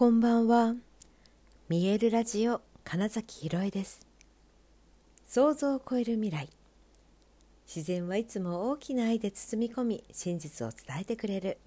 こんばんは。見えるラジオ金崎ひろえです。想像を超える未来。自然はいつも大きな愛で包み込み、真実を伝えてくれる。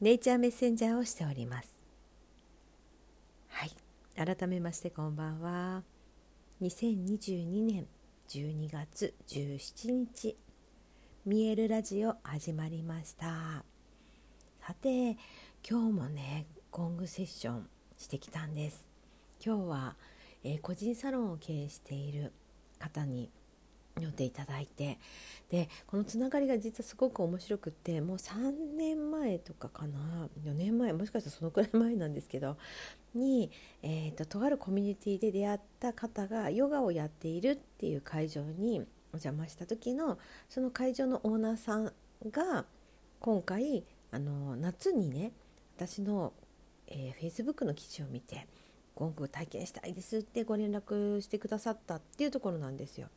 ネイチャーメッセンジャーをしております。はい。改めましてこんばんは。2022年12月17日、見えるラジオ始まりました。さて、今日もね、ゴングセッションしてきたんです。今日は、えー、個人サロンを経営している方に呼んでいただいてでこのつながりが実はすごく面白くってもう3年前とかかな？4年前もしかしたらそのくらい前なんですけどに、えーと、ととあるコミュニティで出会った方がヨガをやっているっていう会場にお邪魔した時のその会場のオーナーさんが今回あの夏にね私のえー、Facebook の記事を見てゴング体験したいですってご連絡してくださったっていうところなんですよ。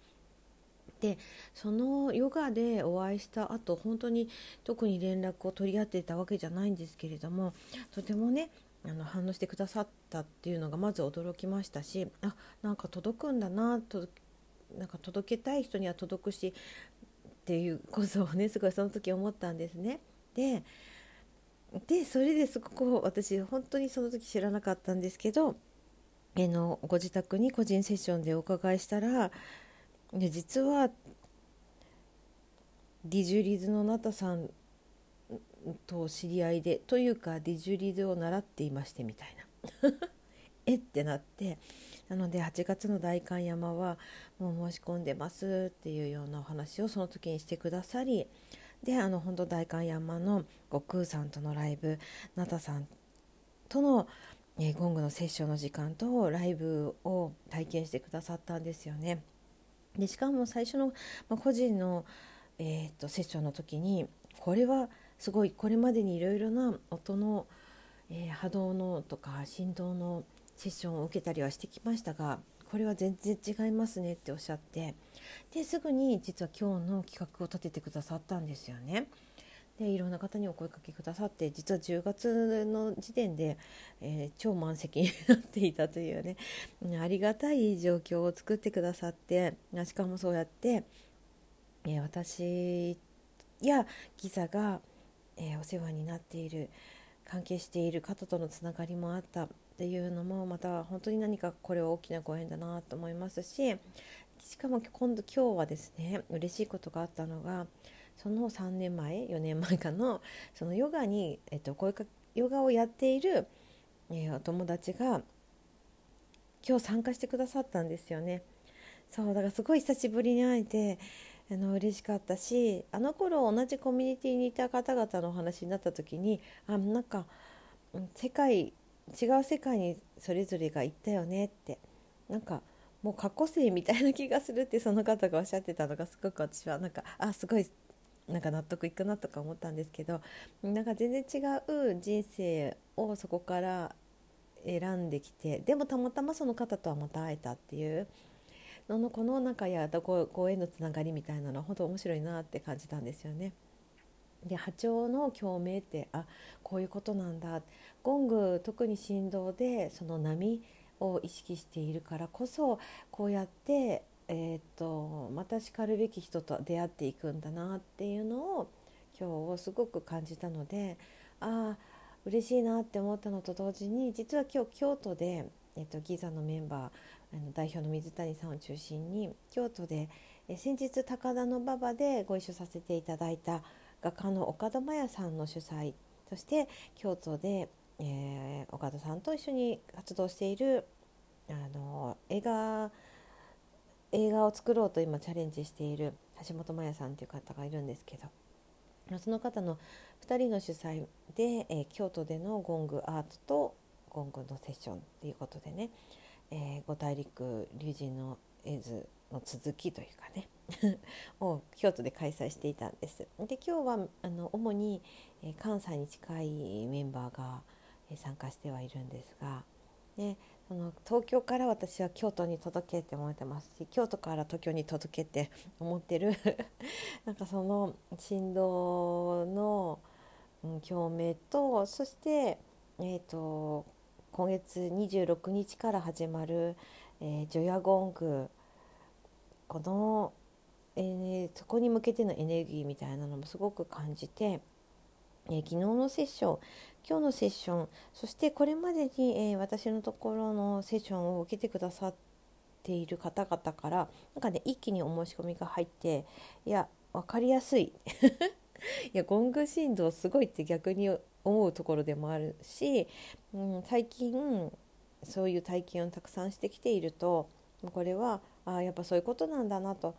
でそのヨガでお会いした後本当に特に連絡を取り合ってたわけじゃないんですけれどもとてもねあの反応してくださったっていうのがまず驚きましたしあなんか届くんだなとなんか届けたい人には届くしっていうことをねすごいその時思ったんですね。ででそれですごく私本当にその時知らなかったんですけどえのご自宅に個人セッションでお伺いしたら実はディジュリズのナタさんと知り合いでというかディジュリズを習っていましてみたいな。えってなってなので8月の代官山はもう申し込んでますっていうようなお話をその時にしてくださりであの本当代官山の悟空さんとのライブナタさんとの、えー、ゴングのセッションの時間とライブを体験してくださったんですよね。でしかも最初の、まあ、個人の、えーと、セッションの時にこれはすごいこれまでにいろいろな音の、えー、波動のとか振動のセッションを受けたりはしてきましたがこれは全然違いますねっておっしゃってですぐに実は今日の企画を立ててくださったんですよね。でいろんな方にお声かけくださって実は10月の時点で、えー、超満席になっていたというねありがたい状況を作ってくださってしかもそうやって、えー、私やギザが、えー、お世話になっている関係している方とのつながりもあったっていうのもまた本当に何かこれは大きなご縁だなと思いますししかも今度今日はですね嬉しいことがあったのがその3年前4年前かのそのヨガに、えっと、こういうヨガをやっている、えー、お友達が今日参加してくださったんですよね。そうだからすごい久しぶりに会えてあの嬉しかったしあの頃同じコミュニティにいた方々のお話になった時にあなんか世界違う世界にそれぞれが行ったよねってなんかもう過去生みたいな気がするってその方がおっしゃってたのがすごく私はなんかあすごいなんか納得いくなとか思ったんですけどなんか全然違う人生をそこから選んできてでもたまたまその方とはまた会えたっていうののこの中やごご縁のつながりみたいなのは本当面白いなって感じたんですよね。で波長の共鳴ってあこういうことなんだ。ゴング特に振動でその波を意識しているからこそこうやって、えーと、またしかるべき人と出会っていくんだなっていうのを今日すごく感じたのでああ嬉しいなって思ったのと同時に実は今日京都で、えーと、ギザのメンバーあの代表の水谷さんを中心に京都で、え先日高田馬場でご一緒させていただいた画家の岡田真也さんの主催そして京都で、えー、岡田さんと一緒に活動しているあの映画映画を作ろうと今チャレンジしている橋本真也さんという方がいるんですけどその方の2人の主催で、えー、京都でのゴングアートとゴングのセッションということでね、えー、五大陸龍神の絵図の続きというかね を京都で開催していたんです。で今日はあの主に、え、関西に近いメンバーが、え、参加してはいるんですが、ね、その東京から私は京都に届けって思ってますし京都から東京に届けって 思ってる なんかその振動の、共鳴とそして、えーと、今月26日から始まる、えー、ジョヤゴングこの、えー、そこに向けてのエネルギーみたいなのもすごく感じて、えー、昨日のセッション今日のセッションそしてこれまでに、えー、私のところのセッションを受けてくださっている方々からなんかね一気にお申し込みが入っていや分かりやすい。いやゴング振動すごいって逆に思うところでもあるし、うん、最近そういう体験をたくさんしてきているとこれはあやっぱそういうことなんだなと。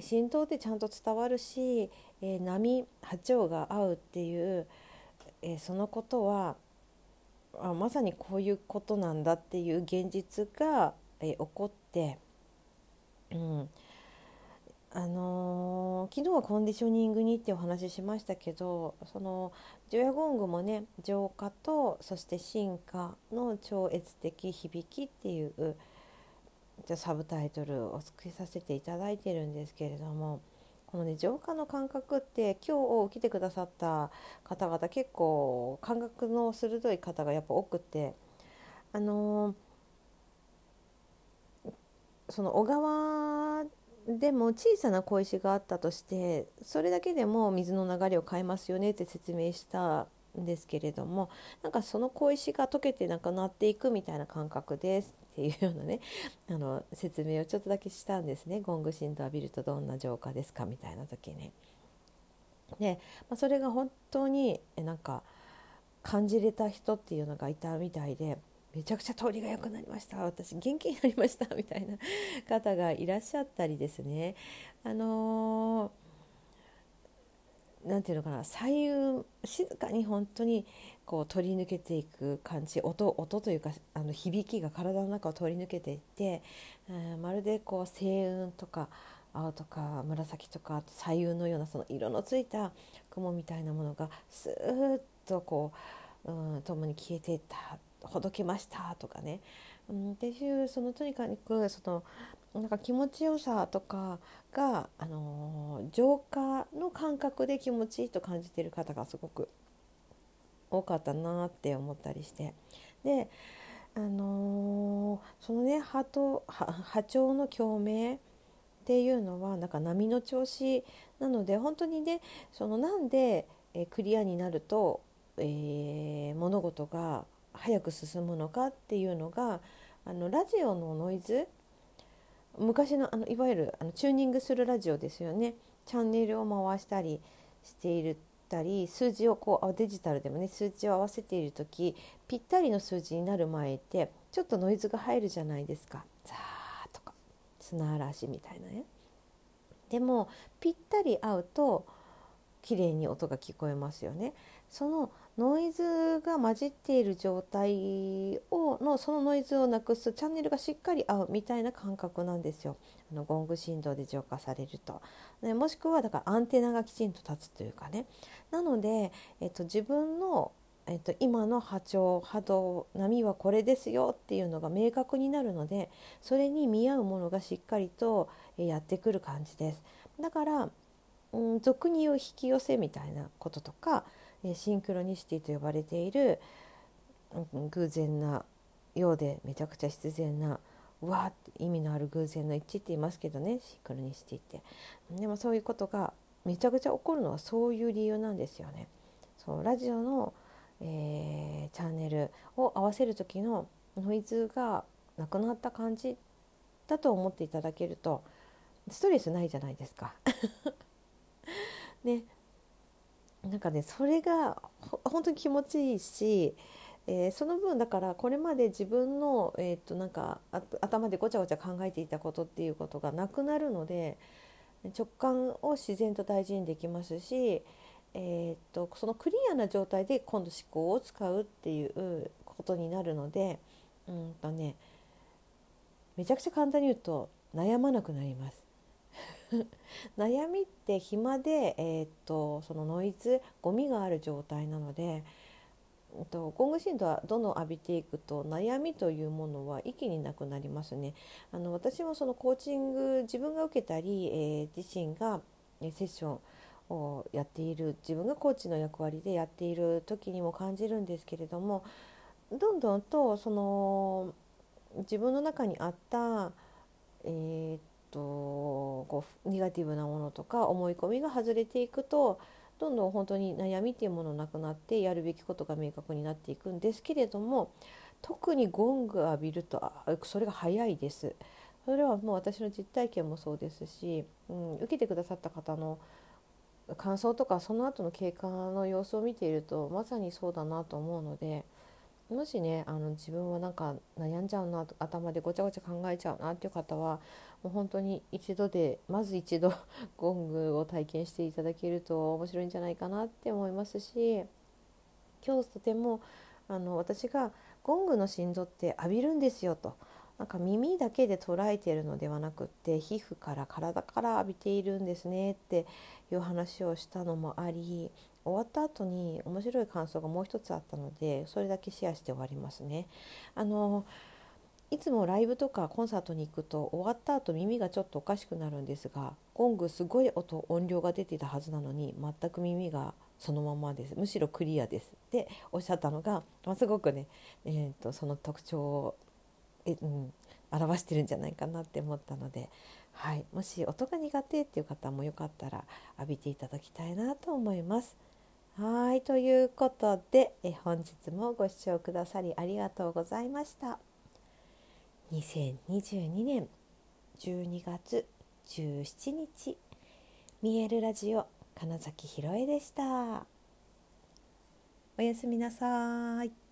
振動ってちゃんと伝わるし、えー、波波長が合うっていう、え、そのことはあまさにこういうことなんだっていう現実が、え、起こって、うん、あのー、昨日はコンディショニングにってお話ししましたけどそのジョヤゴングもね浄化とそして進化の超越的響きっていうサブタイトルを作りさせていただいてるんですけれどもこのね浄化の感覚って今日来てくださった方々結構感覚の鋭い方がやっぱ多くてあのー、その小川でも小さな小石があったとしてそれだけでも水の流れを変えますよねって説明したんですけれどもなんかその小石が溶けてなくなっていくみたいな感覚です。っていうようなね あの説明をちょっとだけしたんですね。ゴング振動浴びるとどんな浄化ですかみたいな時に。で、まあ、それが本当になんか感じれた人っていうのがいたみたいでめちゃくちゃ通りが良くなりました。私元気になりましたみたいな 方がいらっしゃったりですね。あの何、ー、て言うのかな。左右静かに本当にこう取り抜けていく感じ音音というかあの響きが体の中を通り抜けていって、えー、まるでこう星雲とか青とか紫とか左右のようなその色のついた雲みたいなものがスーッとこう、うん、共に消えていったほどけましたとかね、うん、っていうそのとにかくそのなんか気持ちよさとかが、あのー、浄化の感覚で気持ちいいと感じている方がすごく多かったなって思ったりして。で、あのー、そのね波と波長の共鳴っていうのはなんか波の調子なので本当にねそのなんで、えクリアになると、えー、物事が早く進むのかっていうのがあのラジオのノイズ昔のあのいわゆるあのチューニングするラジオですよね。チャンネルを回したりしているたり数字をこうデジタルでもね数値を合わせている時ぴったりの数字になる前ってちょっとノイズが入るじゃないですかザーとか砂嵐みたいなね。でもぴったり合うと綺麗に音が聞こえますよね。そのノイズが混じっている状態をのそのノイズをなくすチャンネルがしっかり合うみたいな感覚なんですよ。あのゴング振動で浄化されると、ね、もしくはだからアンテナがきちんと立つというかね。なので、えっと、自分のえっと、今の波長波動波はこれですよっていうのが明確になるのでそれに見合うものがしっかりとやってくる感じです。だから、うん、俗に言う引き寄せみたいなこととかシンクロニシティと呼ばれている、うん、偶然なようでめちゃくちゃ必然なうわーって意味のある偶然の一致って言いますけどねシンクロニシティって。でもそういうことがめちゃくちゃ起こるのはそういう理由なんですよね。そうラジオの、えー、チャンネルを合わせる時のノイズがなくなった感じだと思っていただけるとストレスないじゃないですか。ね、なんかねそれが本当に気持ちいいし、えー、その分だからこれまで自分の、えー、っとなんか頭でごちゃごちゃ考えていたことっていうことがなくなるので直感を自然と大事にできますし、えー、っとそのクリアな状態で今度思考を使うっていうことになるのでうんとねめちゃくちゃ簡単に言うと悩まなくなります。悩みって暇で、えー、っとそのノイズゴミがある状態なので、えっと、ゴング振動はどんどん浴びていくと悩みというものは一気になくなりますね。あの私もそのコーチング自分が受けたり、えー、自身がセッションをやっている自分がコーチの役割でやっている時にも感じるんですけれどもどんどんとその自分の中にあったえー、っとこうネガティブなものとか思い込みが外れていくとどんどん本当に悩みっていうものなくなってやるべきことが明確になっていくんですけれども特にゴング浴びるとそれが早いです。それはもう私の実体験もそうですし、うん、受けてくださった方の感想とかその後の経過の様子を見ているとまさにそうだなと思うのでもしねあの自分はなんか悩んじゃうな頭でごちゃごちゃ考えちゃうなっていう方はもう本当に一度でまず一度 ゴングを体験していただけると面白いんじゃないかなって思いますし今日とてもあの私がゴングの心臓って浴びるんですよと。なんか耳だけで捉えているのではなくって皮膚から体から浴びているんですねっていう話をしたのもあり終わった後に面白い感想がもう一つあったのでそれだけシェアして終わりますね。あのいつもライブとかコンサートに行くと終わった後耳がちょっとおかしくなるんですがゴングすごい音音量が出ていたはずなのに全く耳がそのままですむしろクリアですっておっしゃったのが、まあ、すごくね、えーと、とその特徴をえ、うん、表してるんじゃないかなって思ったので、はい、もし音が苦手っていう方もよかったら浴びていただきたいなと思います。はいということでえ本日もご視聴くださりありがとうございました。2022年12月17日見えるラジオ金崎ひろえでした。おやすみなさい。